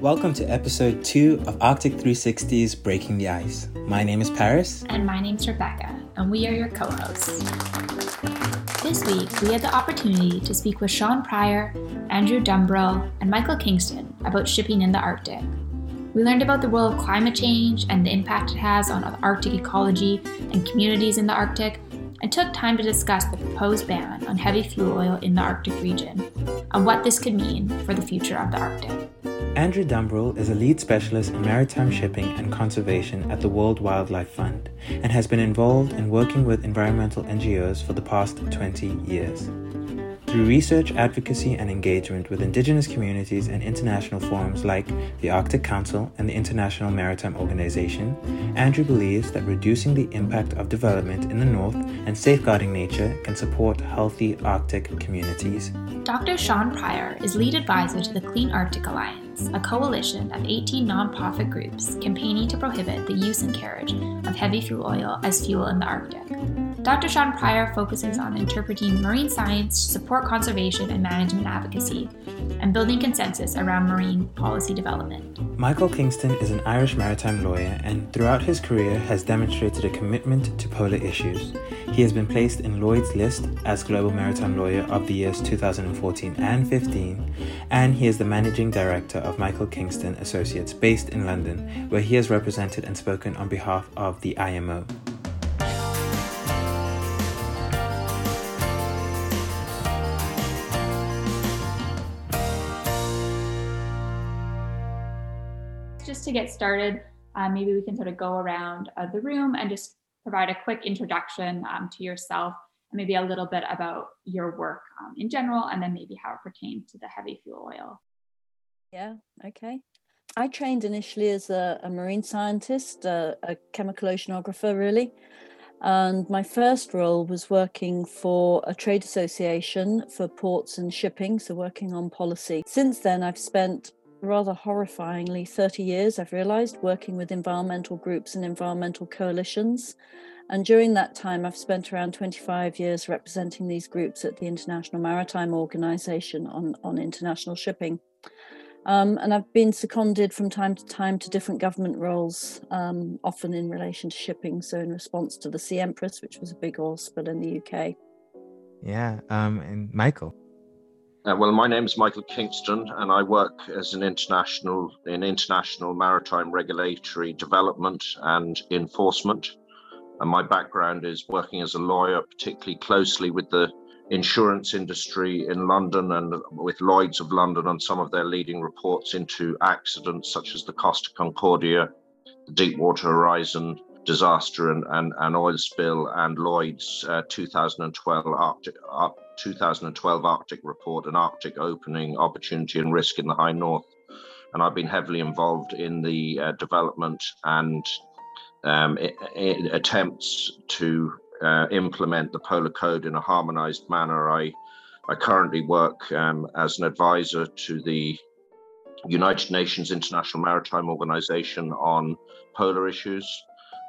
Welcome to episode 2 of Arctic 360's Breaking the Ice. My name is Paris. And my name's Rebecca, and we are your co hosts. This week, we had the opportunity to speak with Sian Prior, Andrew Dumbrille, and Michael Kingston about shipping in the Arctic. We learned about the role of climate change and the impact it has on Arctic ecology and communities in the Arctic, and took time to discuss the proposed ban on heavy fuel oil in the Arctic region and what this could mean for the future of the Arctic. Andrew Dumbrille is a lead specialist in maritime shipping and conservation at the World Wildlife Fund and has been involved in working with environmental NGOs for the past 20 years. Through research, advocacy, and engagement with Indigenous communities and international forums like the Arctic Council and the International Maritime Organization, Andrew believes that reducing the impact of development in the North and safeguarding nature can support healthy Arctic communities. Dr. Sian Prior is lead advisor to the Clean Arctic Alliance, a coalition of 18 nonprofit groups campaigning to prohibit the use and carriage of heavy fuel oil as fuel in the Arctic. Dr. Sian Prior focuses on interpreting marine science to support conservation and management advocacy and building consensus around marine policy development. Michael Kingston is an Irish maritime lawyer and throughout his career has demonstrated a commitment to polar issues. He has been placed in Lloyd's list as Global Maritime Lawyer of the years 2014 and 15, and he is the managing director of Michael Kingston Associates based in London, where he has represented and spoken on behalf of the IMO. To get started, uh, maybe we can sort of go around uh, the room and just provide a quick introduction um, to yourself and maybe a little bit about your work um, in general and then maybe how it pertains to the heavy fuel oil. Yeah, okay. I trained initially as a, a marine scientist, a, a chemical oceanographer, really. And my first role was working for a trade association for ports and shipping, so working on policy. Since then, I've spent rather horrifyingly 30 years, I've realized, working with environmental groups and environmental coalitions. And during that time, I've spent around 25 years representing these groups at the International Maritime Organization on, on international shipping. Um, and I've been seconded from time to time to different government roles, um, often in relation to shipping. So, in response to the Sea Empress, which was a big oil spill in the UK. Yeah. Um, and Michael. Uh, well, my name is Michael Kingston, and I work as an international in international maritime regulatory development and enforcement. And my background is working as a lawyer, particularly closely with the insurance industry in London and with Lloyd's of London on some of their leading reports into accidents such as the Costa Concordia, the Deepwater Horizon disaster and, and, and oil spill, and Lloyd's uh, 2012 Arctic, 2012 Arctic report, an Arctic opening opportunity and risk in the high north. And I've been heavily involved in the uh, development and um, it, it attempts to uh, implement the Polar Code in a harmonized manner. I, I currently work um, as an advisor to the United Nations International Maritime Organization on polar issues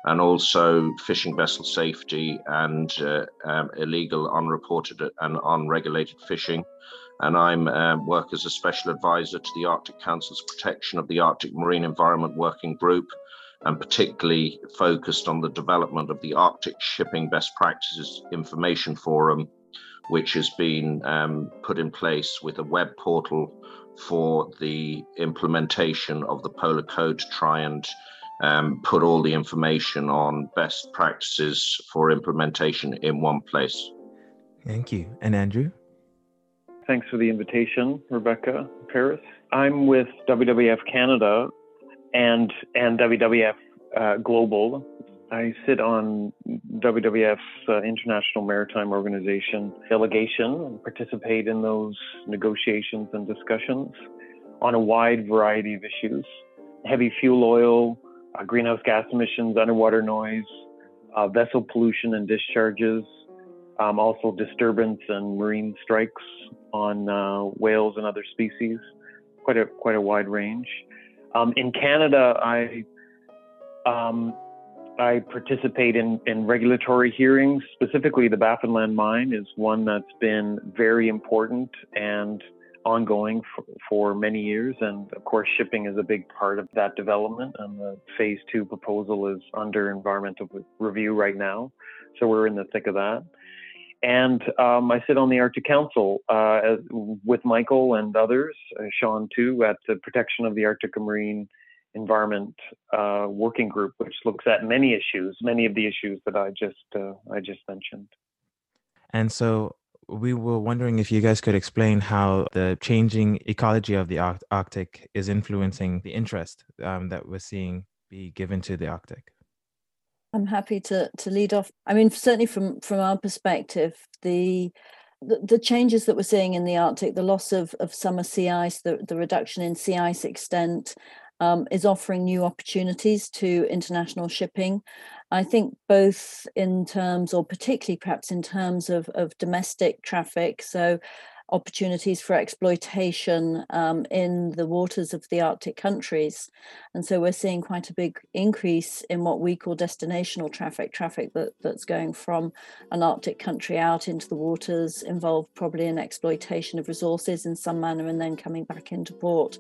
and also fishing vessel safety and uh, um, illegal, unreported, and unregulated fishing. And I'm um, work as a special advisor to the Arctic Council's protection of the Arctic Marine Environment Working Group, and particularly focused on the development of the Arctic Shipping Best Practices Information Forum, which has been um, put in place with a web portal for the implementation of the Polar Code to try and um, put all the information on best practices for implementation in one place. Thank you. And Andrew? Thanks for the invitation, Rebecca Paris. I'm with WWF Canada and and WWF uh, Global. I sit on WWF's uh, International Maritime Organization delegation and participate in those negotiations and discussions on a wide variety of issues. Heavy fuel oil, uh, greenhouse gas emissions, underwater noise, uh, vessel pollution and discharges, um, also disturbance and marine strikes on uh, whales and other species. Quite a quite a wide range. Um, in Canada, I um, I participate in, in regulatory hearings. Specifically, the Baffinland mine is one that's been very important and ongoing for, for, many years. And of course, shipping is a big part of that development. And the phase two proposal is under environmental review right now. So we're in the thick of that. And um, I sit on the Arctic Council uh, with Michael and others, uh, Sian too, at the Protection of the Arctic Marine Environment uh, Working Group, which looks at many issues, many of the issues that I just uh, I just mentioned. And so we were wondering if you guys could explain how the changing ecology of the Arctic is influencing the interest um, that we're seeing be given to the Arctic. I'm happy to to lead off. I mean, certainly from from our perspective, the the, changes that we're seeing in the Arctic, the loss of, of summer sea ice, the, the reduction in sea ice extent, um, is offering new opportunities to international shipping. I think both in terms, or particularly perhaps in terms of, of domestic traffic, so opportunities for exploitation um, in the waters of the Arctic countries. And so we're seeing quite a big increase in what we call destinational traffic, traffic that, that's going from an Arctic country out into the waters, involved probably in exploitation of resources in some manner, and then coming back into port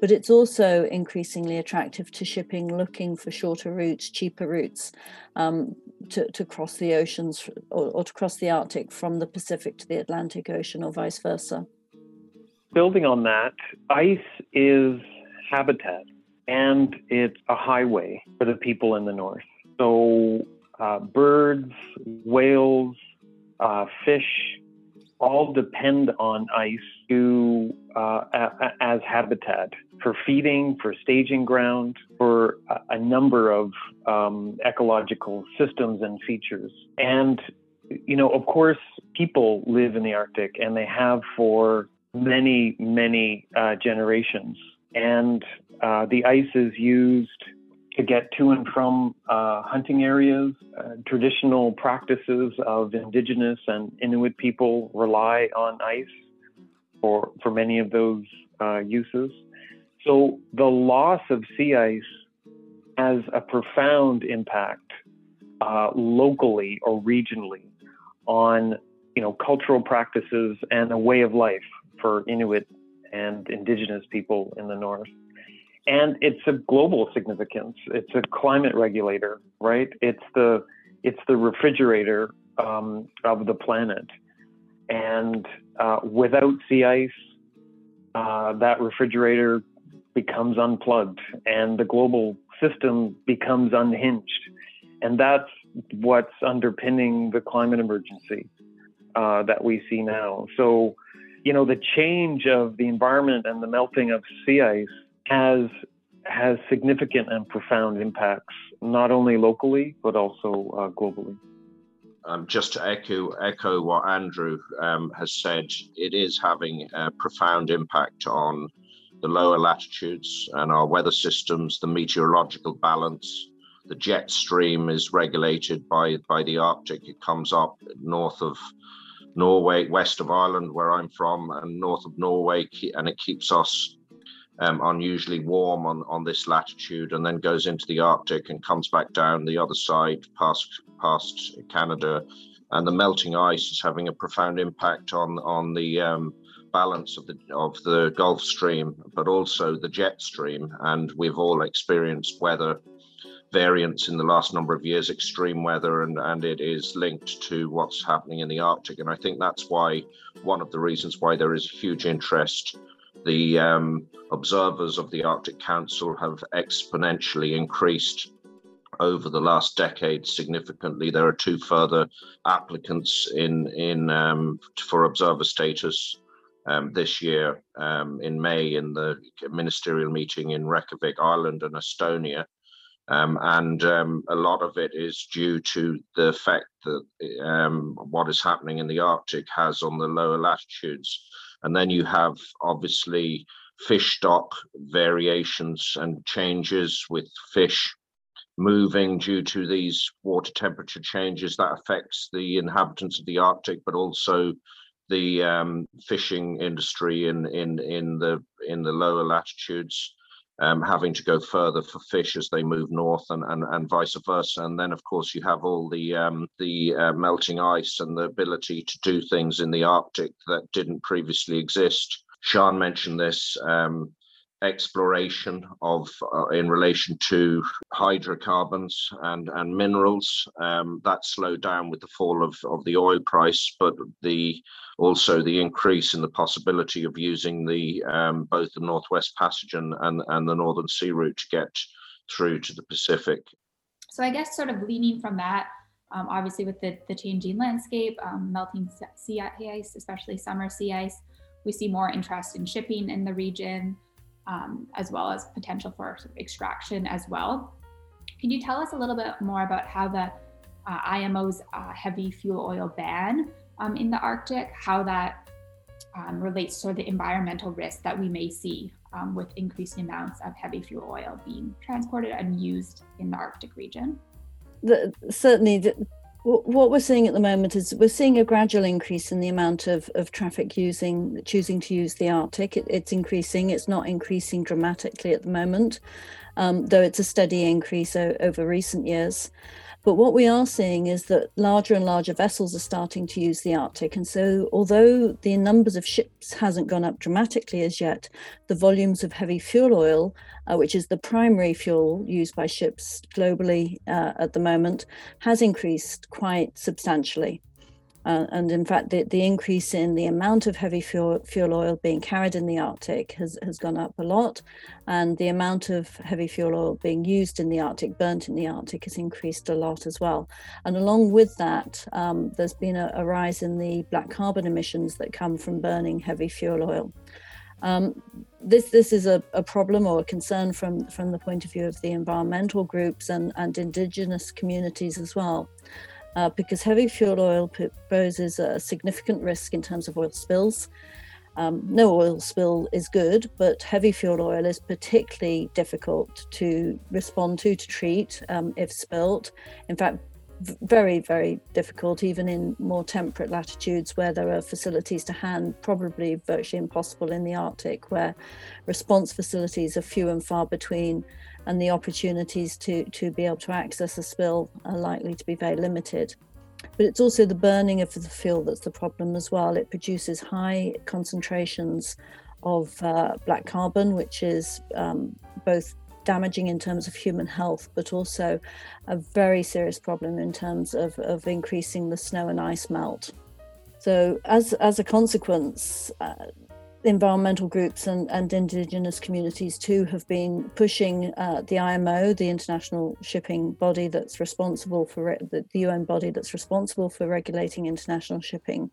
but it's also increasingly attractive to shipping looking for shorter routes, cheaper routes um, to, to cross the oceans or, or to cross the Arctic from the Pacific to the Atlantic Ocean or vice versa. Building on that, ice is habitat and it's a highway for the people in the north. So, uh, birds, whales, uh, fish, all depend on ice to uh, as habitat for feeding, for staging ground, for a, number of um, ecological systems and features. And you know, of course, people live in the Arctic, and they have for many, many uh, generations. And uh, the ice is used to get to and from uh, hunting areas. Uh, traditional practices of indigenous and Inuit people rely on ice for, for many of those uh, uses. So the loss of sea ice has a profound impact uh, locally or regionally on you know cultural practices and a way of life for Inuit and indigenous people in the north and it's a global significance. It's a climate regulator, right? It's the it's the refrigerator um, of the planet, and uh, without sea ice, uh, that refrigerator becomes unplugged, and the global system becomes unhinged, and that's what's underpinning the climate emergency uh, that we see now. So, you know, the change of the environment and the melting of sea ice has has significant and profound impacts, not only locally but also uh, globally. Um, just to echo echo what Andrew um, has said, it is having a profound impact on the lower latitudes and our weather systems, the meteorological balance. The jet stream is regulated by by the Arctic. It comes up north of Norway, west of Ireland, where I'm from, and north of Norway, and it keeps us um, unusually warm on, on this latitude and then goes into the Arctic and comes back down the other side past past Canada. And the melting ice is having a profound impact on on the um, balance of the of the Gulf Stream, but also the jet stream. And we've all experienced weather variants in the last number of years, extreme weather, and, and it is linked to what's happening in the Arctic. And I think that's why one of the reasons why there is huge interest the um, observers of the Arctic Council have exponentially increased over the last decade significantly. There are two further applicants in in um, for observer status um, this year um, in May in the ministerial meeting in Reykjavik, Ireland, and Estonia. Um, and um, a lot of it is due to the fact that um, what is happening in the Arctic has on the lower latitudes. And then you have obviously fish stock variations and changes with fish moving due to these water temperature changes that affects the inhabitants of the Arctic, but also the um, fishing industry in in in the in the lower latitudes um, having to go further for fish as they move north and, and, and vice versa. And then, of course, you have all the um, the uh, melting ice and the ability to do things in the Arctic that didn't previously exist. Sian mentioned this. Um, exploration of uh, in relation to hydrocarbons and and minerals. Um, that slowed down with the fall of of the oil price but the also the increase in the possibility of using the um, both the northwest passage and, and and the northern sea route to get through to the pacific. So i guess sort of leaning from that um, obviously with the, the changing landscape um, melting sea ice especially summer sea ice we see more interest in shipping in the region um, as well as potential for extraction as well. Can you tell us a little bit more about how the uh, IMO's uh, heavy fuel oil ban um, in the Arctic, how that um, relates to the environmental risk that we may see um, with increasing amounts of heavy fuel oil being transported and used in the Arctic region? The, certainly, the, what we're seeing at the moment is we're seeing a gradual increase in the amount of, of traffic using choosing to use the Arctic. It, it's increasing. It's not increasing dramatically at the moment, um, though it's a steady increase o- over recent years. But what we are seeing is that larger and larger vessels are starting to use the Arctic. And so, although the numbers of ships hasn't gone up dramatically as yet, the volumes of heavy fuel oil, uh, which is the primary fuel used by ships globally uh, at the moment, has increased quite substantially. Uh, and in fact, the, the increase in the amount of heavy fuel, fuel oil being carried in the Arctic has, has gone up a lot. And the amount of heavy fuel oil being used in the Arctic, burnt in the Arctic, has increased a lot as well. And along with that, um, there's been a, a, rise in the black carbon emissions that come from burning heavy fuel oil. Um, this this is a, a, problem or a concern from from the point of view of the environmental groups and, and indigenous communities as well uh, because heavy fuel oil poses a significant risk in terms of oil spills. Um, no oil spill is good, but heavy fuel oil is particularly difficult to respond to, to treat um, if spilt. In fact, very, very difficult, even in more temperate latitudes where there are facilities to hand, probably virtually impossible in the Arctic, where response facilities are few and far between and the opportunities to, to be able to access a spill are likely to be very limited. But it's also the burning of the fuel that's the problem as well. It produces high concentrations of uh, black carbon, which is um, both damaging in terms of human health, but also a very serious problem in terms of, of increasing the snow and ice melt. So, as, as a consequence, uh, environmental groups and, and indigenous communities too have been pushing uh, the IMO, the international shipping body that's responsible for re- the, the, UN body that's responsible for regulating international shipping,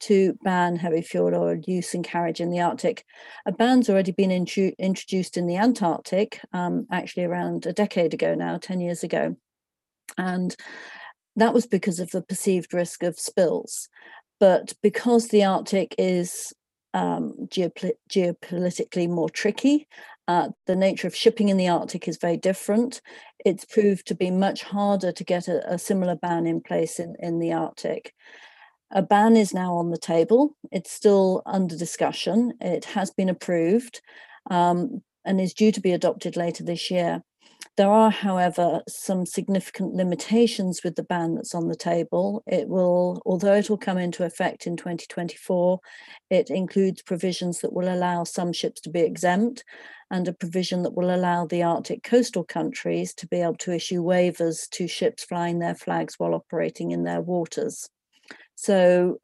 to ban heavy fuel oil use and carriage in the Arctic. A ban's already been intru- introduced in the Antarctic, um, actually around a decade ago now, 10 years ago. And that was because of the perceived risk of spills. But because the Arctic is um, geopol- geopolitically more tricky. Uh, the nature of shipping in the Arctic is very different. It's proved to be much harder to get a, a similar ban in place in, in the Arctic. A ban is now on the table. It's still under discussion. It has been approved um, and is due to be adopted later this year. There are, however, some significant limitations with the ban that's on the table. It will, although it will come into effect in 2024, it includes provisions that will allow some ships to be exempt and a provision that will allow the Arctic coastal countries to be able to issue waivers to ships flying their flags while operating in their waters. So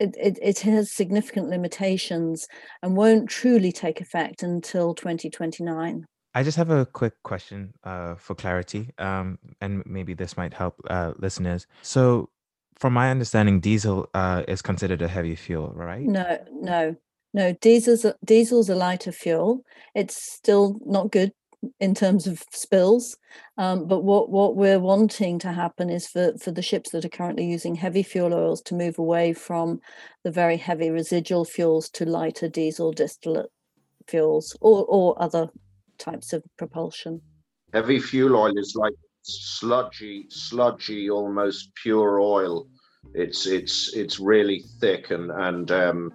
it, it, it, has significant limitations and won't truly take effect until 2029. I just have a quick question uh, for clarity, um, and maybe this might help uh, listeners. So, from my understanding, diesel uh, is considered a heavy fuel, right? No, no, no. Diesel's diesel's a lighter fuel. It's still not good in terms of spills, um, but what what we're wanting to happen is for for the ships that are currently using heavy fuel oils to move away from the very heavy residual fuels to lighter diesel distillate fuels or or other types of propulsion. Heavy fuel oil is like sludgy, sludgy, almost pure oil. It's it's it's really thick and and um,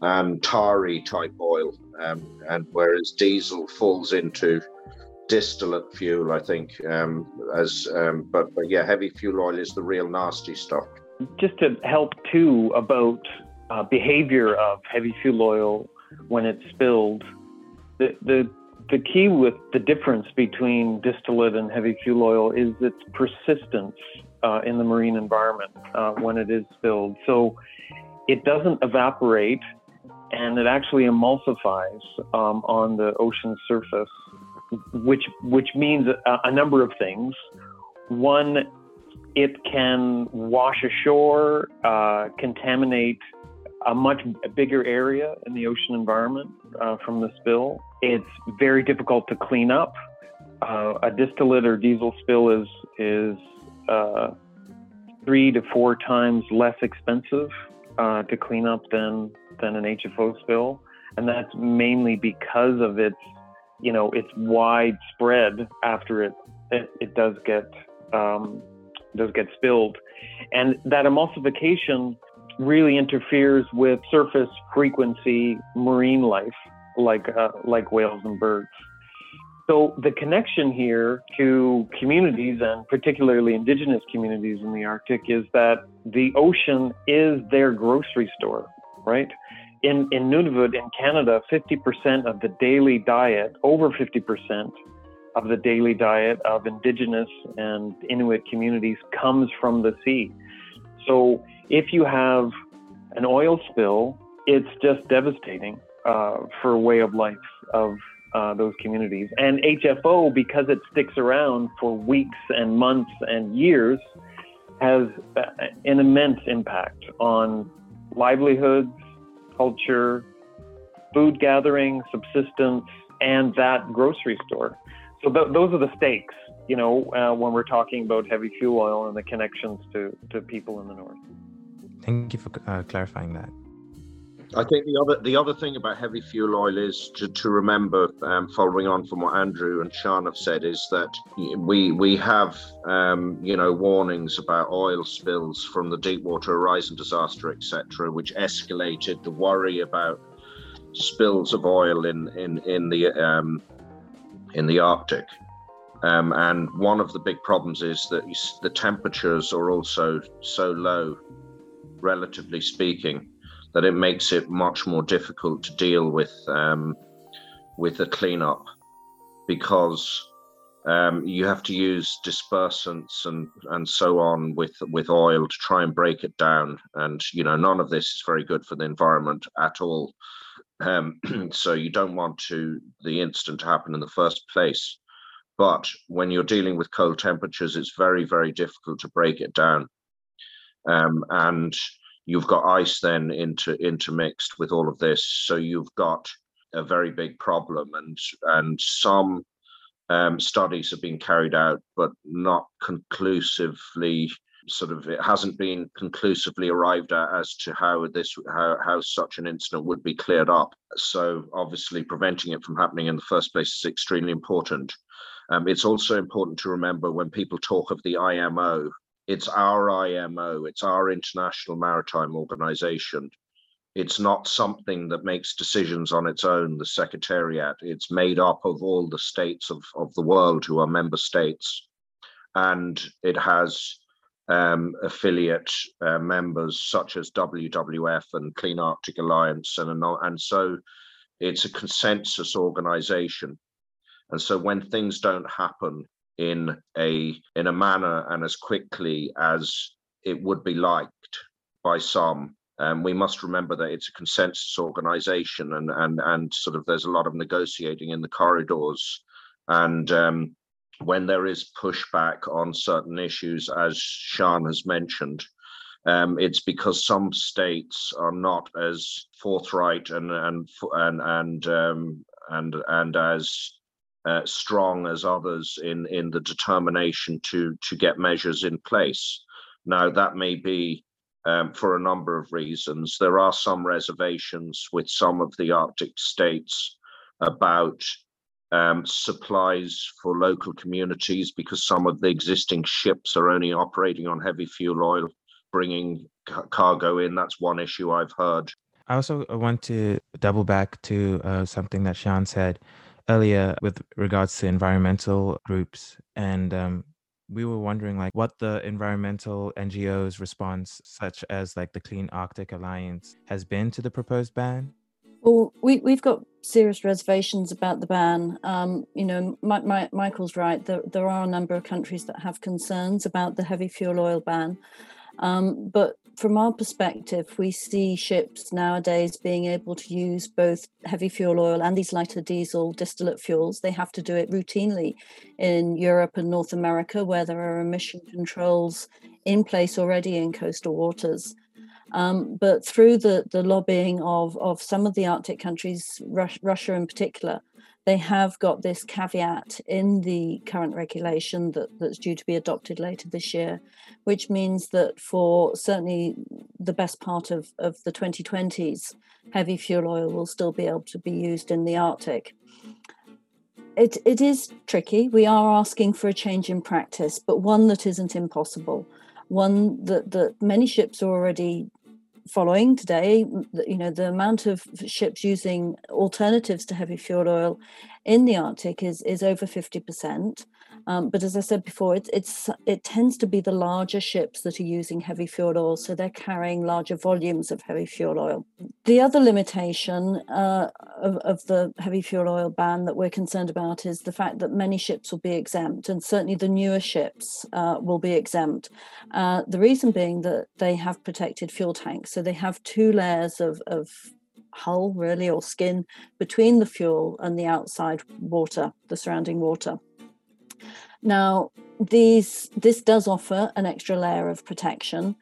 and tarry type oil, um, and whereas diesel falls into distillate fuel, I think. Um, as um, but but yeah, heavy fuel oil is the real nasty stuff. Just to help too about uh, behavior of heavy fuel oil when it's spilled. The, the, the key with the difference between distillate and heavy fuel oil is its persistence uh, in the marine environment uh, when it is spilled. So it doesn't evaporate and it actually emulsifies um, on the ocean surface, which, which means a, a number of things. One, it can wash ashore, uh, contaminate a much bigger area in the ocean environment uh, from the spill. It's very difficult to clean up. Uh, a distillate or diesel spill is is uh, three to four times less expensive uh, to clean up than than an HFO spill, and that's mainly because of its you know its widespread after it it, it does get um, does get spilled, and that emulsification really interferes with surface frequency marine life, like uh, like whales and birds. So the connection here to communities and particularly indigenous communities in the Arctic is that the ocean is their grocery store, right? In in Nunavut in Canada, 50% of the daily diet, over 50% of the daily diet of indigenous and Inuit communities comes from the sea. So if you have an oil spill, it's just devastating uh, for way of life of uh, those communities. And HFO, because it sticks around for weeks and months and years, has uh, an immense impact on livelihoods, culture, food gathering, subsistence, and that grocery store. So th- those are the stakes, you know, uh, when we're talking about heavy fuel oil and the connections to, to people in the north. Thank you for uh, clarifying that. I think the other the other thing about heavy fuel oil is to, to remember, um, following on from what Andrew and Sian have said, is that we we have um, you know warnings about oil spills from the Deepwater Horizon disaster, etc., which escalated the worry about spills of oil in in in the um, in the Arctic. Um, and one of the big problems is that the temperatures are also so low, relatively speaking, that it makes it much more difficult to deal with um, with the cleanup because um, you have to use dispersants and and so on with with oil to try and break it down and you know none of this is very good for the environment at all um, so you don't want to the incident to happen in the first place. But when you're dealing with cold temperatures, it's very, very difficult to break it down. Um, and you've got ice then into intermixed with all of this. So you've got a very big problem. And and some um, studies have been carried out, but not conclusively sort of it hasn't been conclusively arrived at as to how this how, how such an incident would be cleared up so obviously preventing it from happening in the first place is extremely important um, it's also important to remember when people talk of the imo it's our imo it's our international maritime organization. It's not something that makes decisions on its own the secretariat. It's made up of all the states of, of the world who are member states. And it has um, affiliate uh, members such as WWF and Clean Arctic Alliance, and and so it's a consensus organization. And so when things don't happen in a in a manner and as quickly as it would be liked by some, um, we must remember that it's a consensus organization, and and and sort of there's a lot of negotiating in the corridors, and um, when there is pushback on certain issues, as Sian has mentioned, um, it's because some states are not as forthright and and and and um, and, and as uh, strong as others in in the determination to to get measures in place. Now that may be um, for a number of reasons. There are some reservations with some of the Arctic states about um, supplies for local communities because some of the existing ships are only operating on heavy fuel oil, bringing cargo in. That's one issue I've heard. I also want to double back to uh, something that Sian said earlier with regards to environmental groups. And um, we were wondering like what the environmental NGOs response, such as like the Clean Arctic Alliance, has been to the proposed ban. Well, we, we've got serious reservations about the ban. Um, you know, my, my, Michael's right. There, there are a number of countries that have concerns about the heavy fuel oil ban. Um, but from our perspective, we see ships nowadays being able to use both heavy fuel oil and these lighter diesel distillate fuels. They have to do it routinely in Europe and North America, where there are emission controls in place already in coastal waters. Um, but through the, the lobbying of, of some of the Arctic countries, Russia in particular, they have got this caveat in the current regulation that, that's due to be adopted later this year, which means that for certainly the best part of, of the 2020s, heavy fuel oil will still be able to be used in the Arctic. It, it is tricky. We are asking for a change in practice, but one that isn't impossible one that, that many ships are already following today you know the amount of ships using alternatives to heavy fuel oil in the arctic is is over 50% um, but as I said before, it, it's it tends to be the larger ships that are using heavy fuel oil, so they're carrying larger volumes of heavy fuel oil. The other limitation uh, of, of the heavy fuel oil ban that we're concerned about is the fact that many ships will be exempt, and certainly the newer ships uh, will be exempt. Uh, the reason being that they have protected fuel tanks, so they have two layers of, of hull really or skin between the fuel and the outside water, the surrounding water. Now, these this does offer an extra layer of protection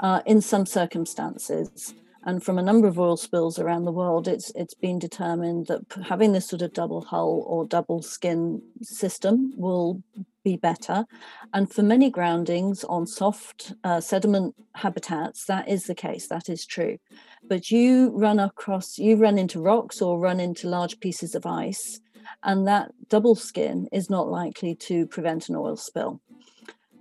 uh, in some circumstances. And from a number of oil spills around the world, it's it's been determined that having this sort of double hull or double skin system will be better. And for many groundings on soft uh, sediment habitats, that is the case. That is true. But you run across, you run into rocks or run into large pieces of ice, and that double skin is not likely to prevent an oil spill.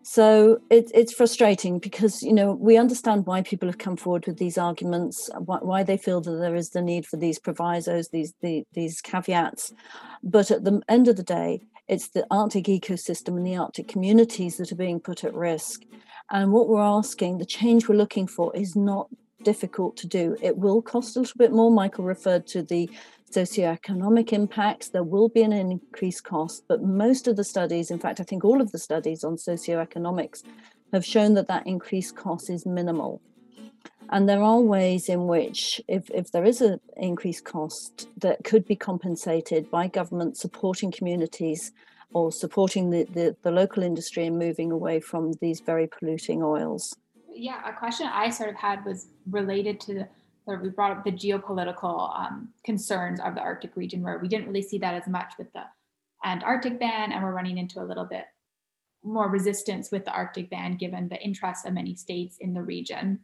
So it, it's frustrating because you know we understand why people have come forward with these arguments, why, why they feel that there is the need for these provisos, these the, these caveats, but at the end of the day, it's the Arctic ecosystem and the Arctic communities that are being put at risk. And what we're asking, the change we're looking for, is not difficult to do. It will cost a little bit more. Michael referred to the socioeconomic impacts, there will be an increased cost, but most of the studies, in fact, I think all of the studies on socioeconomics have shown that that increased cost is minimal. And there are ways in which, if, if there is an increased cost, that could be compensated by government supporting communities or supporting the, the, the local industry and moving away from these very polluting oils. Yeah, a question I sort of had was related to the sort of we brought up the geopolitical um, concerns of the Arctic region, where we didn't really see that as much with the Antarctic ban, and we're running into a little bit more resistance with the Arctic ban, given the interests of many states in the region.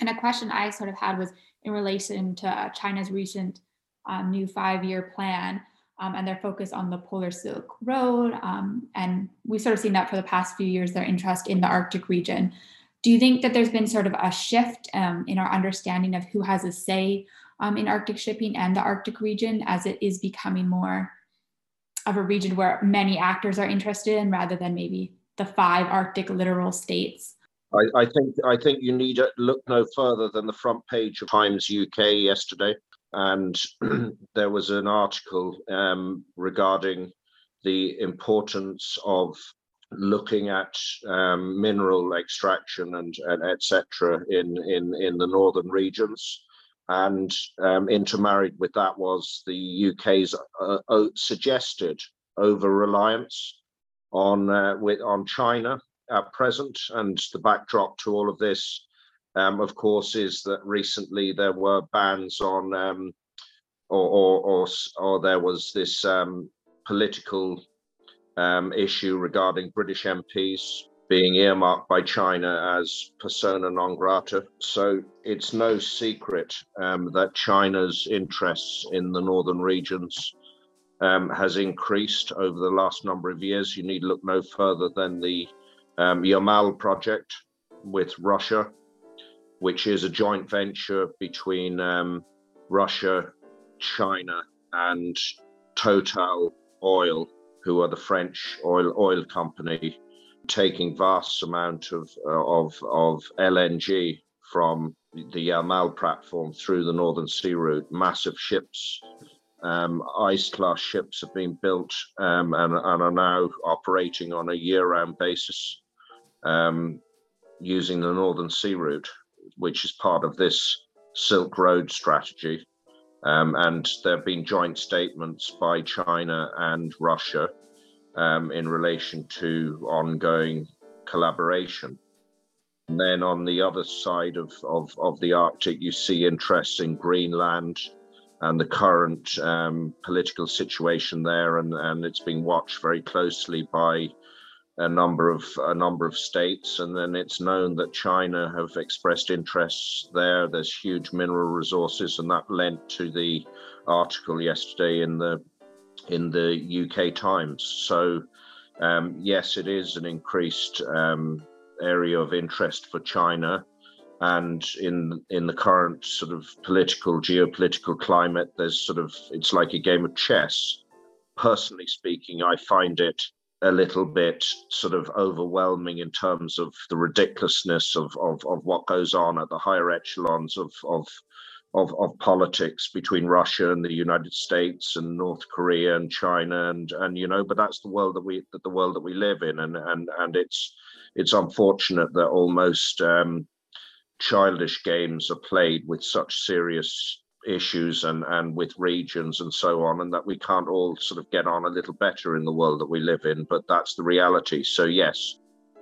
And a question I sort of had was in relation to China's recent um, new five-year plan um, and their focus on the Polar Silk Road. Um, and we've sort of seen that for the past few years, their interest in the Arctic region. Do you think that there's been sort of a shift um, in our understanding of who has a say um, in Arctic shipping and the Arctic region as it is becoming more of a region where many actors are interested in rather than maybe the five Arctic littoral states? I, I think I think you need to look no further than the front page of Times UK yesterday, and there was an article um, regarding the importance of looking at um, mineral extraction and, and etc. in in in the northern regions, and um, intermarried with that was the UK's uh, uh, suggested over reliance on uh, with on China at present, and the backdrop to all of this. Um, of course, is that recently there were bans on, um, or, or, or, or there was this um, political um, issue regarding British MPs being earmarked by China as persona non grata. So it's no secret um, that China's interests in the northern regions um, has increased over the last number of years. You need look no further than the um, Yamal project with Russia, which is a joint venture between um, Russia, China, and Total Oil who are the French oil oil company, taking vast amount of uh, of of LNG from the Yamal platform through the Northern Sea Route. Massive ships, um, ice class ships have been built um, and, and, are now operating on a year round basis um, using the Northern Sea Route, which is part of this Silk Road strategy. Um, and there have been joint statements by China and Russia um, in relation to ongoing collaboration. And then on the other side of, of, of the Arctic, you see interests in Greenland and the current um, political situation there, and, and it's being watched very closely by a number of a number of states, and then it's known that China have expressed interests there. There's huge mineral resources, and that lent to the article yesterday in the in the UK Times. So, um, yes, it is an increased um, area of interest for China, and in in the current sort of political geopolitical climate, there's sort of it's like a game of chess. Personally speaking, I find it a little bit sort of overwhelming in terms of the ridiculousness of, of, of what goes on at the higher echelons of, of of, of politics between Russia and the United States and North Korea and China and and you know but that's the world that we that the world that we live in. And and and it's it's unfortunate that almost um, childish games are played with such serious issues and and with regions and so on and that we can't all sort of get on a little better in the world that we live in but that's the reality so yes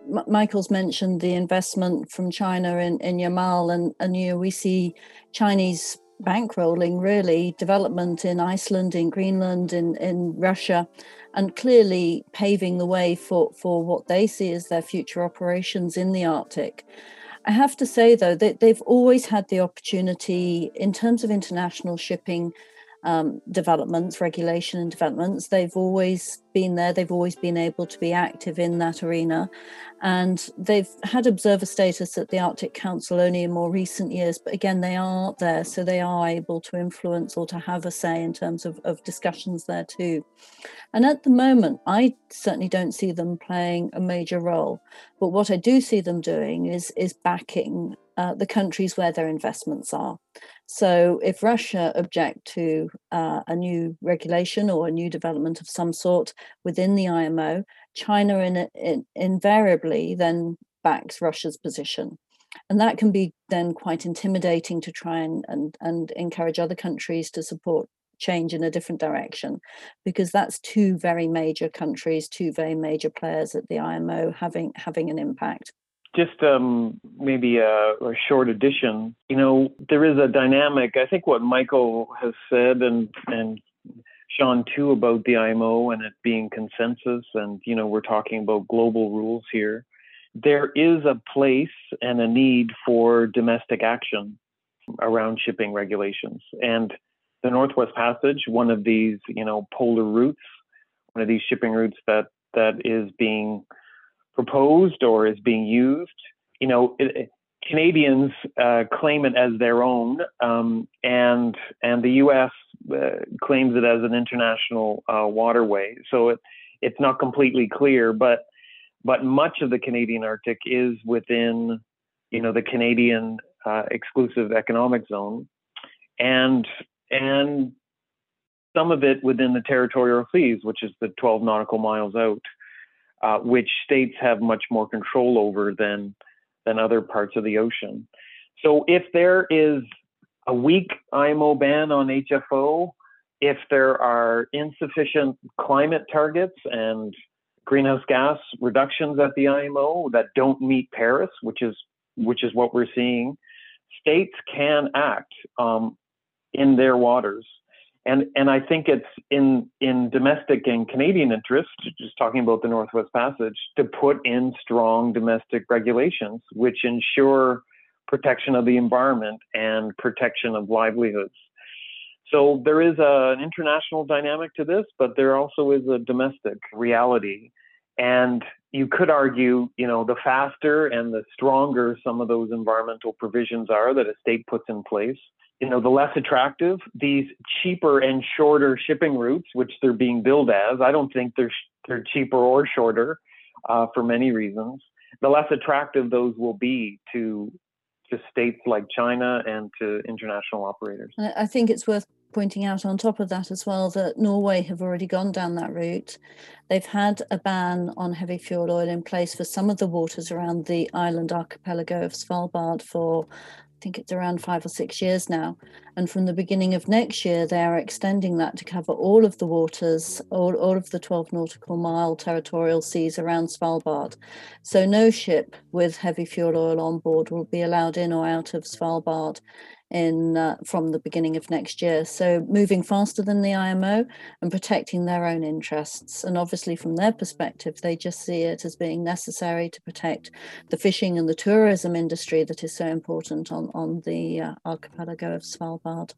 M- Michael's mentioned the investment from China in, in Yamal, and, and you know, we see Chinese bankrolling really development in Iceland, in Greenland, in, in Russia, and clearly paving the way for, for what they see as their future operations in the Arctic. I have to say, though, that they've always had the opportunity in terms of international shipping um, developments, regulation and developments. They've always been there, they've always been able to be active in that arena. And they've had observer status at the Arctic Council only in more recent years, but again, they are there, so they are able to influence or to have a say in terms of, of discussions there too. And at the moment, I certainly don't see them playing a major role. But what I do see them doing is, is backing uh, the countries where their investments are. So if Russia object to uh, a new regulation or a new development of some sort within the IMO, China in, in, invariably then backs Russia's position. And that can be then quite intimidating to try and, and, and encourage other countries to support change in a different direction because that's two very major countries two very major players at the IMO having having an impact just um, maybe a, a, short addition. You know, there is a dynamic. I think what Michael has said and and Sian too about the IMO and it being consensus, and you know, we're talking about global rules here. There is a place and a need for domestic action around shipping regulations, and the Northwest Passage, one of these, you know, polar routes, one of these shipping routes that that is being proposed or is being used. You know, it, Canadians uh, claim it as their own, um, and and the U.S. Uh, claims it as an international uh, waterway. So it it's not completely clear, but but much of the Canadian Arctic is within, you know, the Canadian uh, exclusive economic zone, and and some of it within the territorial seas, which is the 12 nautical miles out uh, which states have much more control over than than other parts of the ocean. So if there is a weak IMO ban on HFO, if there are insufficient climate targets and greenhouse gas reductions at the IMO that don't meet Paris, which is which is what we're seeing, states can act um, in their waters and and I think it's in in domestic and Canadian interest, just talking about the Northwest Passage, to put in strong domestic regulations which ensure protection of the environment and protection of livelihoods. So there is a, an international dynamic to this, but there also is a domestic reality. And you could argue, you know, the faster and the stronger some of those environmental provisions are that a state puts in place, you know, the less attractive these cheaper and shorter shipping routes, which they're being billed as. I don't think they're they're cheaper or shorter uh, for many reasons. The less attractive those will be to to states like China and to international operators. I think it's worth pointing out on top of that as well that Norway have already gone down that route. They've had a ban on heavy fuel oil in place for some of the waters around the island archipelago of Svalbard for I think it's around five or six years now. And from the beginning of next year, they are extending that to cover all of the waters, all, all of the 12 nautical mile territorial seas around Svalbard. So no ship with heavy fuel oil on board will be allowed in or out of Svalbard in uh, from the beginning of next year. So moving faster than the IMO and protecting their own interests. And obviously, from their perspective, they just see it as being necessary to protect the fishing and the tourism industry that is so important on on the uh, archipelago of Svalbard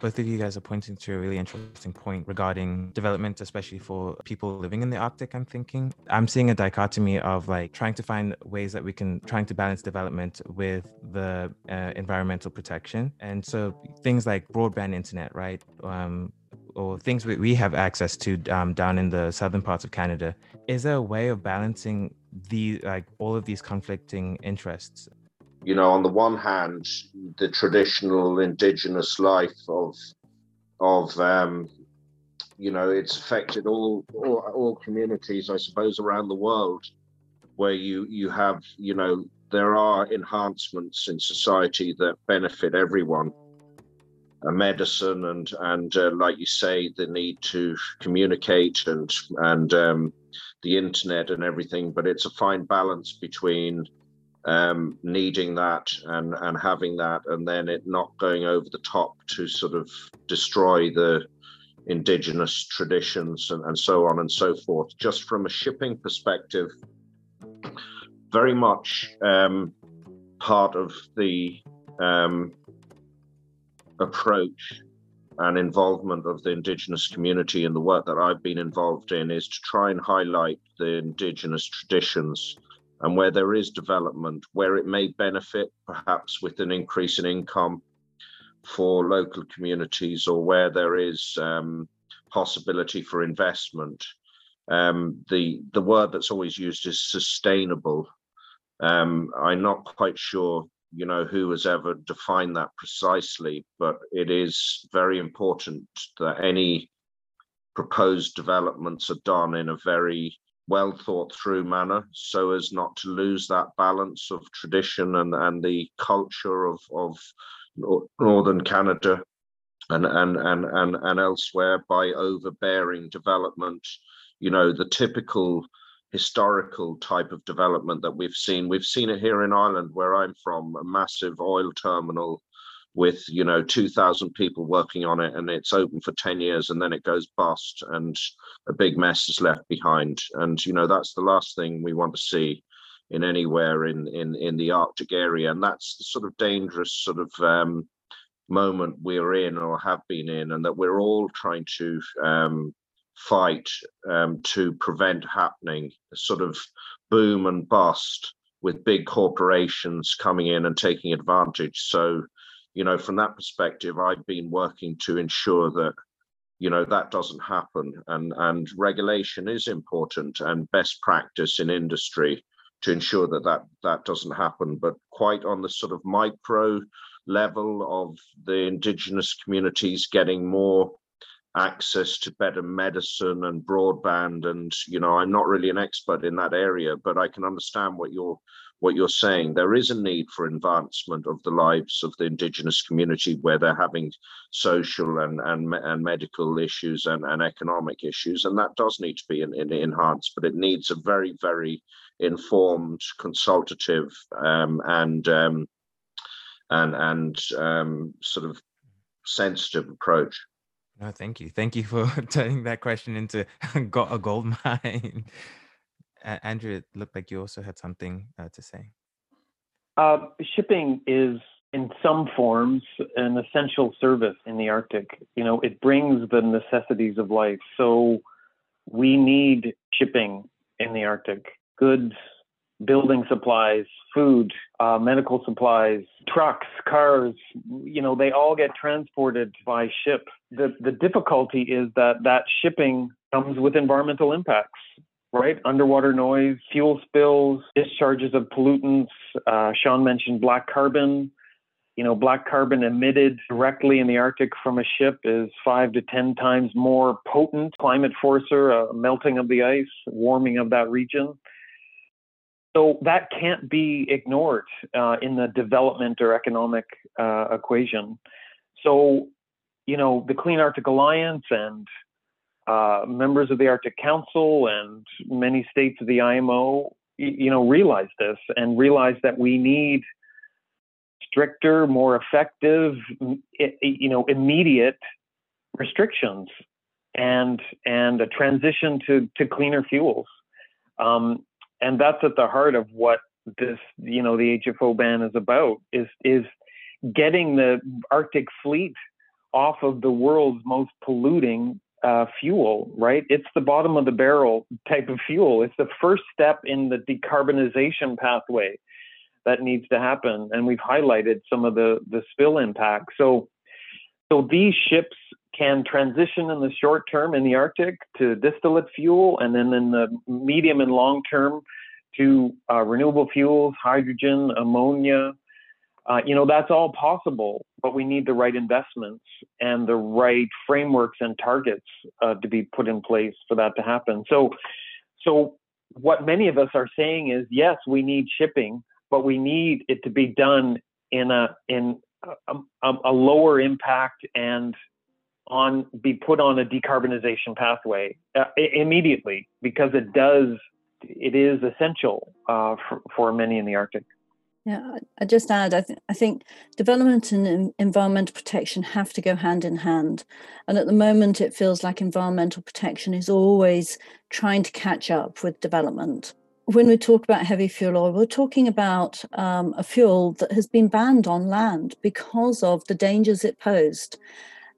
both of you guys are pointing to a really interesting point regarding development, especially for people living in the Arctic. I'm thinking I'm seeing a dichotomy of like trying to find ways that we can trying to balance development with the uh, environmental protection, and so things like broadband internet, right? Um, or things we, we have access to um, down in the southern parts of Canada. Is there a way of balancing the like all of these conflicting interests you know, on the one hand, the traditional indigenous life of of um, you know, it's affected all, all all communities, I suppose, around the world, where you you have you know there are enhancements in society that benefit everyone. A medicine and and uh, like you say, the need to communicate and and um, the internet and everything, but it's a fine balance between um, needing that and and having that, and then it not going over the top to sort of destroy the indigenous traditions and, and so on and so forth. Just from a shipping perspective, very much um, part of the um, approach and involvement of the indigenous community in the work that I've been involved in is to try and highlight the indigenous traditions and where there is development, where it may benefit perhaps with an increase in income for local communities or where there is um, possibility for investment. Um, the the word that's always used is sustainable. Um, I'm not quite sure, you know, who has ever defined that precisely, but it is very important that any proposed developments are done in a very well thought through manner so as not to lose that balance of tradition and, and the culture of, of northern Canada and, and, and, and, and elsewhere by overbearing development. You know, the typical historical type of development that we've seen. We've seen it here in Ireland, where I'm from, a massive oil terminal with you know 2000 people working on it and it's open for 10 years and then it goes bust and a big mess is left behind. And you know that's the last thing we want to see in anywhere in in in the arctic area and that's the sort of dangerous sort of um, moment we're in or have been in and that we're all trying to um, fight um, to prevent happening sort of boom and bust with big corporations coming in and taking advantage. So you know, from that perspective, I've been working to ensure that, you know, that doesn't happen. And and regulation is important and best practice in industry to ensure that that that doesn't happen. But quite on the sort of micro level of the indigenous communities getting more access to better medicine and broadband and you know i'm not really an expert in that area but i can understand what you're what you're saying. There is a need for advancement of the lives of the indigenous community where they're having social and and, and medical issues and, and economic issues, and that does need to be in, in, enhanced, but it needs a very, very informed, consultative um, and um, and and um, sort of sensitive approach. No, thank you. Thank you for turning that question into got a gold mine. Andrew, it looked like you also had something uh, to say. Uh, shipping is, in some forms, an essential service in the Arctic. You know, it brings the necessities of life. So we need shipping in the Arctic goods, building supplies, food, uh, medical supplies, trucks, cars, you know, they all get transported by ship. The, the difficulty is that that shipping comes with environmental impacts right? Underwater noise, fuel spills, discharges of pollutants. Uh, Sian mentioned black carbon. You know, black carbon emitted directly in the Arctic from a ship is five to 10 times more potent climate forcer, a melting of the ice, warming of that region. So that can't be ignored uh, in the development or economic uh, equation. So, you know, the Clean Arctic Alliance and uh, members of the Arctic Council and many states of the IMO, you know, realize this and realize that we need stricter, more effective, you know, immediate restrictions and and a transition to to cleaner fuels. Um, and that's at the heart of what this, you know, the HFO ban is about is is getting the Arctic fleet off of the world's most polluting uh, fuel, right? It's the bottom of the barrel type of fuel. It's the first step in the decarbonization pathway that needs to happen. And we've highlighted some of the, the spill impact. So, so these ships can transition in the short term in the Arctic to distillate fuel, and then in the medium and long term to uh, renewable fuels, hydrogen, ammonia. Uh, you know, that's all possible, but we need the right investments and the right frameworks and targets uh, to be put in place for that to happen. So, so what many of us are saying is, yes, we need shipping, but we need it to be done in a in a, a, lower impact and on be put on a decarbonization pathway uh, immediately because it does it is essential uh, for, for many in the Arctic. Yeah, I just add, I, th- I think development and environmental protection have to go hand in hand. And at the moment, it feels like environmental protection is always trying to catch up with development when we talk about heavy fuel oil, we're talking about um, a fuel that has been banned on land because of the dangers it posed.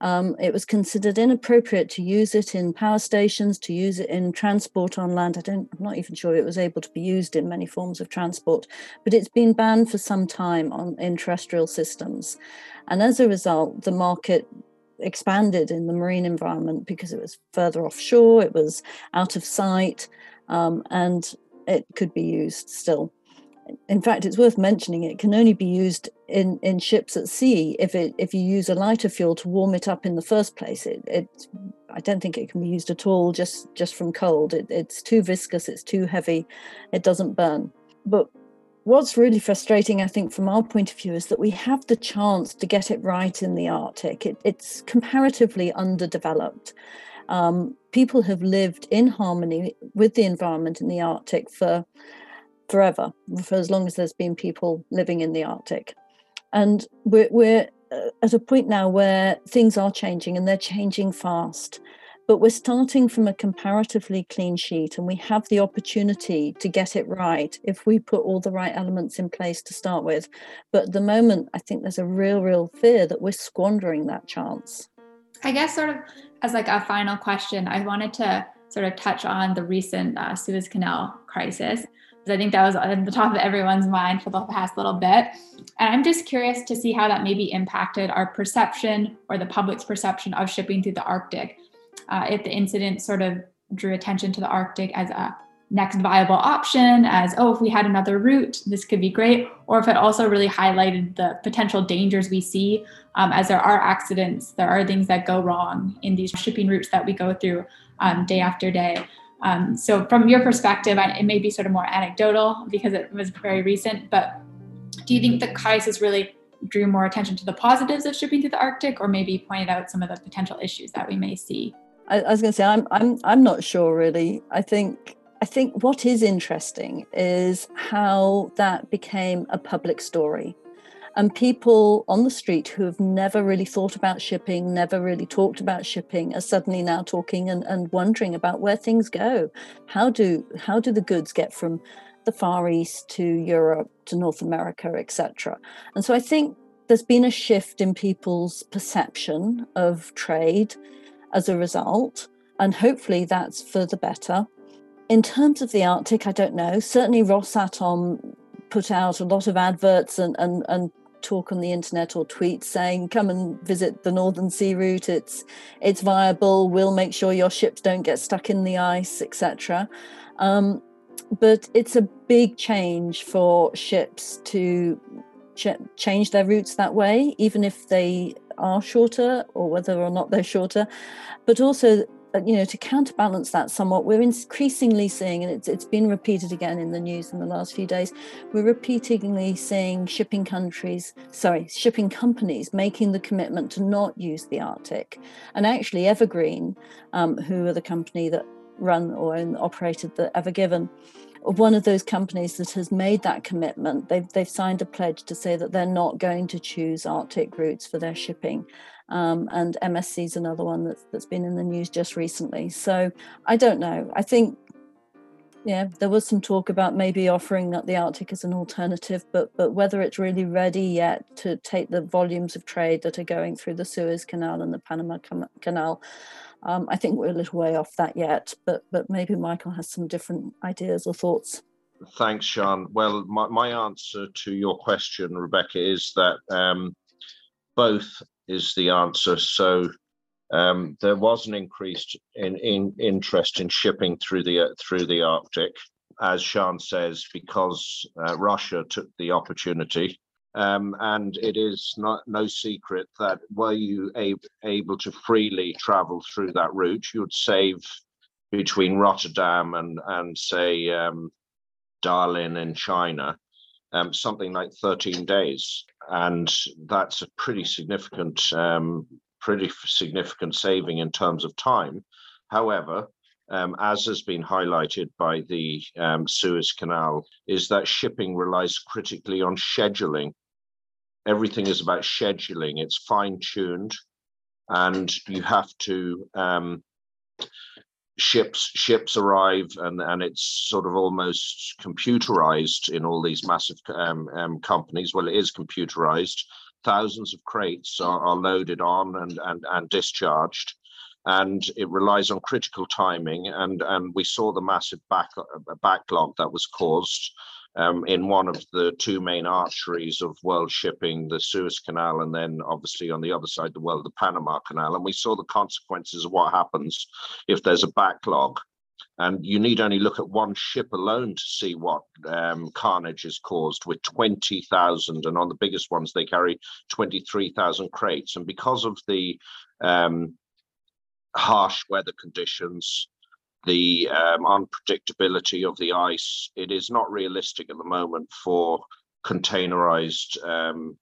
Um, it was considered inappropriate to use it in power stations, to use it in transport on land. I don't, I'm not even sure it was able to be used in many forms of transport, but it's been banned for some time on in terrestrial systems. And as a result, the market expanded in the marine environment because it was further offshore, it was out of sight, um, and it could be used still. In fact, it's worth mentioning it can only be used in, in ships at sea if it if you use a lighter fuel to warm it up in the first place. It, it I don't think it can be used at all just just from cold. It, it's too viscous, it's too heavy, it doesn't burn. But what's really frustrating, I think, from our point of view, is that we have the chance to get it right in the Arctic. It, it's comparatively underdeveloped um, people have lived in harmony with the environment in the Arctic for forever, for as long as there's been people living in the Arctic. And we're, we're uh, at a point now where things are changing and they're changing fast. But we're starting from a comparatively clean sheet, and we have the opportunity to get it right if we put all the right elements in place to start with. But at the moment, I think there's a real, real fear that we're squandering that chance. I guess, sort of as like a final question, I wanted to sort of touch on the recent uh, Suez Canal crisis I think that was on the top of everyone's mind for the past little bit. And I'm just curious to see how that maybe impacted our perception or the public's perception of shipping through the Arctic. Uh, if the incident sort of drew attention to the Arctic as a next viable option as oh if we had another route this could be great or if it also really highlighted the potential dangers we see um, as there are accidents there are things that go wrong in these shipping routes that we go through um, day after day um, so from your perspective it may be sort of more anecdotal because it was very recent but do you think the crisis really drew more attention to the positives of shipping through the arctic or maybe pointed out some of the potential issues that we may see I, I was going to say I'm, I'm i'm not sure really i think I think what is interesting is how that became a public story. And people on the street who have never really thought about shipping, never really talked about shipping, are suddenly now talking and, and wondering about where things go. How do how do the goods get from the Far East to Europe to North America, etc. And so I think there's been a shift in people's perception of trade as a result. And hopefully that's for the better. In terms of the Arctic, I don't know. Certainly, Rosatom put out a lot of adverts and, and, and talk on the internet or tweet saying, "Come and visit the Northern Sea Route. It's it's viable. We'll make sure your ships don't get stuck in the ice, etc." Um, but it's a big change for ships to ch- change their routes that way, even if they are shorter or whether or not they're shorter. But also, you know, to counterbalance that somewhat, we're increasingly seeing, and it's, it's been repeated again in the news in the last few days, we're repeatedly seeing shipping countries, sorry, shipping companies making the commitment to not use the Arctic. And actually, Evergreen, um, who are the company that run or own, operated the Ever Given, one of those companies that has made that commitment. They've, they've signed a pledge to say that they're not going to choose Arctic routes for their shipping. Um, and MSC is another one that's, that's been in the news just recently. So I don't know. I think, yeah, there was some talk about maybe offering up the Arctic as an alternative, but but whether it's really ready yet to take the volumes of trade that are going through the Suez Canal and the Panama Canal, um, I think we're a little way off that yet, but but maybe Michael has some different ideas or thoughts. Thanks, Sian. Well, my, my answer to your question, Rebecca, is that um, both is the answer. So um, there was an increased in, in interest in shipping through the uh, through the Arctic, as Sian says, because uh, Russia took the opportunity um, and it is not no secret that were you ab- able to freely travel through that route, you would save between Rotterdam and and say um, Dalian in China, um, something like 13 days, and that's a pretty significant um, pretty significant saving in terms of time. However, um, as has been highlighted by the um, Suez Canal, is that shipping relies critically on scheduling everything is about scheduling. It's fine tuned, and you have to um, ships ships arrive and and it's sort of almost computerized in all these massive um, um, companies. Well, it is computerized. Thousands of crates are, are loaded on and and and discharged and it relies on critical timing. And and we saw the massive back, backlog that was caused um, in one of the two main arteries of world shipping, the Suez Canal, and then obviously on the other side of the world, the Panama Canal. And we saw the consequences of what happens if there's a backlog. And you need only look at one ship alone to see what um, carnage is caused with 20,000. And on the biggest ones, they carry 23,000 crates. And because of the um, harsh weather conditions, the um, unpredictability of the ice, it is not realistic at the moment for containerized um,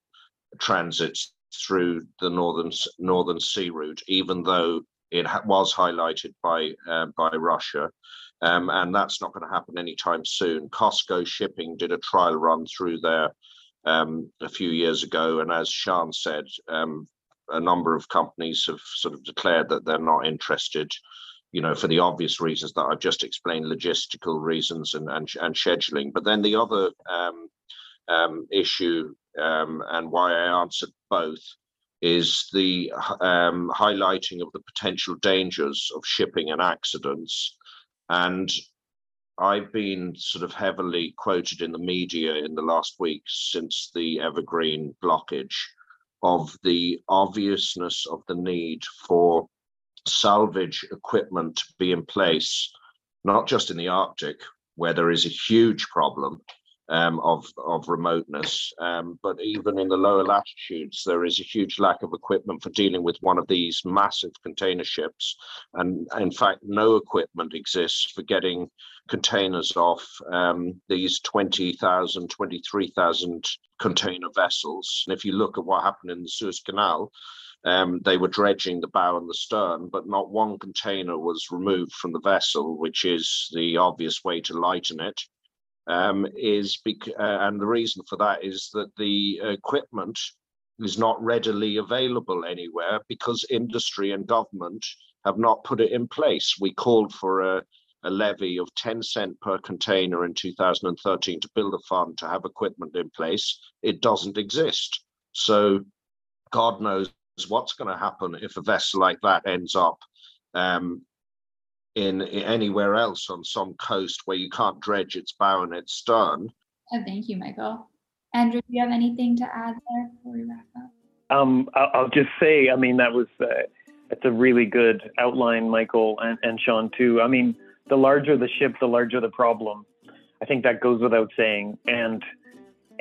transits through the northern northern sea route, even though it was highlighted by uh, by Russia, um, and that's not going to happen anytime soon. COSCO Shipping did a trial run through there um, a few years ago, and as Sian said, um, a number of companies have sort of declared that they're not interested you know, for the obvious reasons that I've just explained, logistical reasons and and, and scheduling. But then the other um, um, issue um, and why I answered both is the um, highlighting of the potential dangers of shipping and accidents. And I've been sort of heavily quoted in the media in the last week since the Evergreen blockage of the obviousness of the need for salvage equipment to be in place, not just in the Arctic, where there is a huge problem um, of, of remoteness, um, but even in the lower latitudes, there is a huge lack of equipment for dealing with one of these massive container ships. And in fact, no equipment exists for getting containers off um, these 20,000, 23,000 container vessels. And if you look at what happened in the Suez Canal, um, they were dredging the bow and the stern, but not one container was removed from the vessel, which is the obvious way to lighten it. Um, is bec- uh, and the reason for that is that the equipment is not readily available anywhere because industry and government have not put it in place. We called for a, a levy of 10 cent per container in 2013 to build a fund to have equipment in place. It doesn't exist. So God knows what's going to happen if a vessel like that ends up um, in, in, anywhere else on some coast where you can't dredge its bow and its stern. Oh, thank you, Michael. Andrew, do you have anything to add there before we wrap up? Um, I'll just say, I mean, that was uh, it's a really good outline, Michael and, and Sian too. I mean, the larger the ship, the larger the problem. I think that goes without saying, and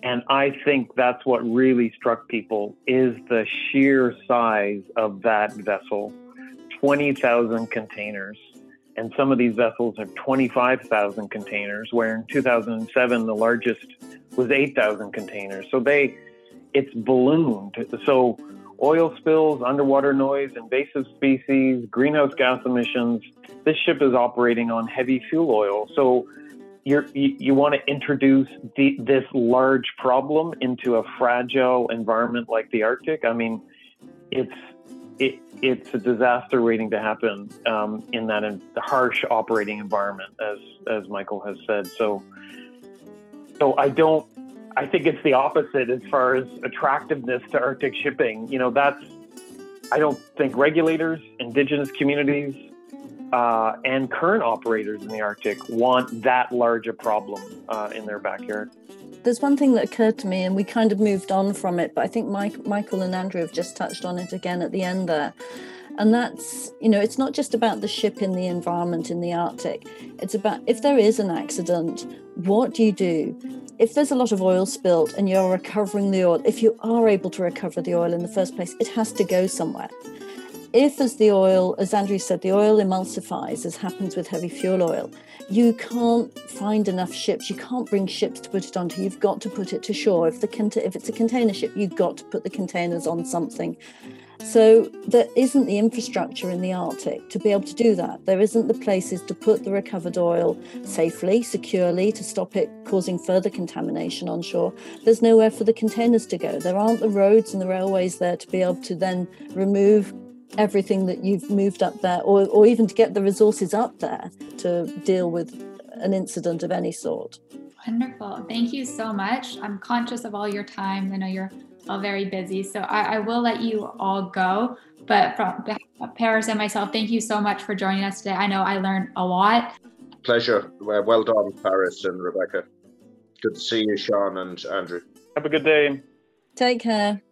and I think that's what really struck people is the sheer size of that vessel, twenty thousand containers, and some of these vessels five thousand containers. Where in two thousand and seven, the largest was eight thousand containers. So they it's ballooned. So oil spills, underwater noise, invasive species, greenhouse gas emissions. This ship is operating on heavy fuel oil. So you you want to introduce the, this large problem into a fragile environment like the Arctic. I mean, it's it, it's a disaster waiting to happen um, in that in, harsh operating environment, as as Michael has said. So, so I don't I think it's the opposite as far as attractiveness to Arctic shipping. You know, that's, I don't think regulators, indigenous communities, uh, and current operators in the Arctic want that large a problem uh, in their backyard. There's one thing that occurred to me, and we kind of moved on from it, but I think Mike, Michael and Andrew have just touched on it again at the end there. And that's, you know, it's not just about the ship in the environment in the Arctic. It's about if there is an accident, what do you do? If there's a lot of oil spilt and you're recovering the oil, if you are able to recover the oil in the first place, it has to go somewhere. If, as the oil, as Andrew said, the oil emulsifies, as happens with heavy fuel oil, you can't find enough ships. You can't bring ships to put it onto. You've got to put it to shore. If the if it's a container ship, you've got to put the containers on something. So there isn't the infrastructure in the Arctic to be able to do that. There isn't the places to put the recovered oil safely, securely, to stop it causing further contamination on shore. There's nowhere for the containers to go. There aren't the roads and the railways there to be able to then remove everything that you've moved up there, or, or even to get the resources up there to deal with an incident of any sort. Wonderful. Thank you so much. I'm conscious of all your time. I know you're all very busy. So I, I will let you all go. But from Paris and myself, thank you so much for joining us today. I know I learned a lot. Pleasure. Well done, Paris and Rebecca. Good to see you, Sian and Andrew. Have a good day. Take care.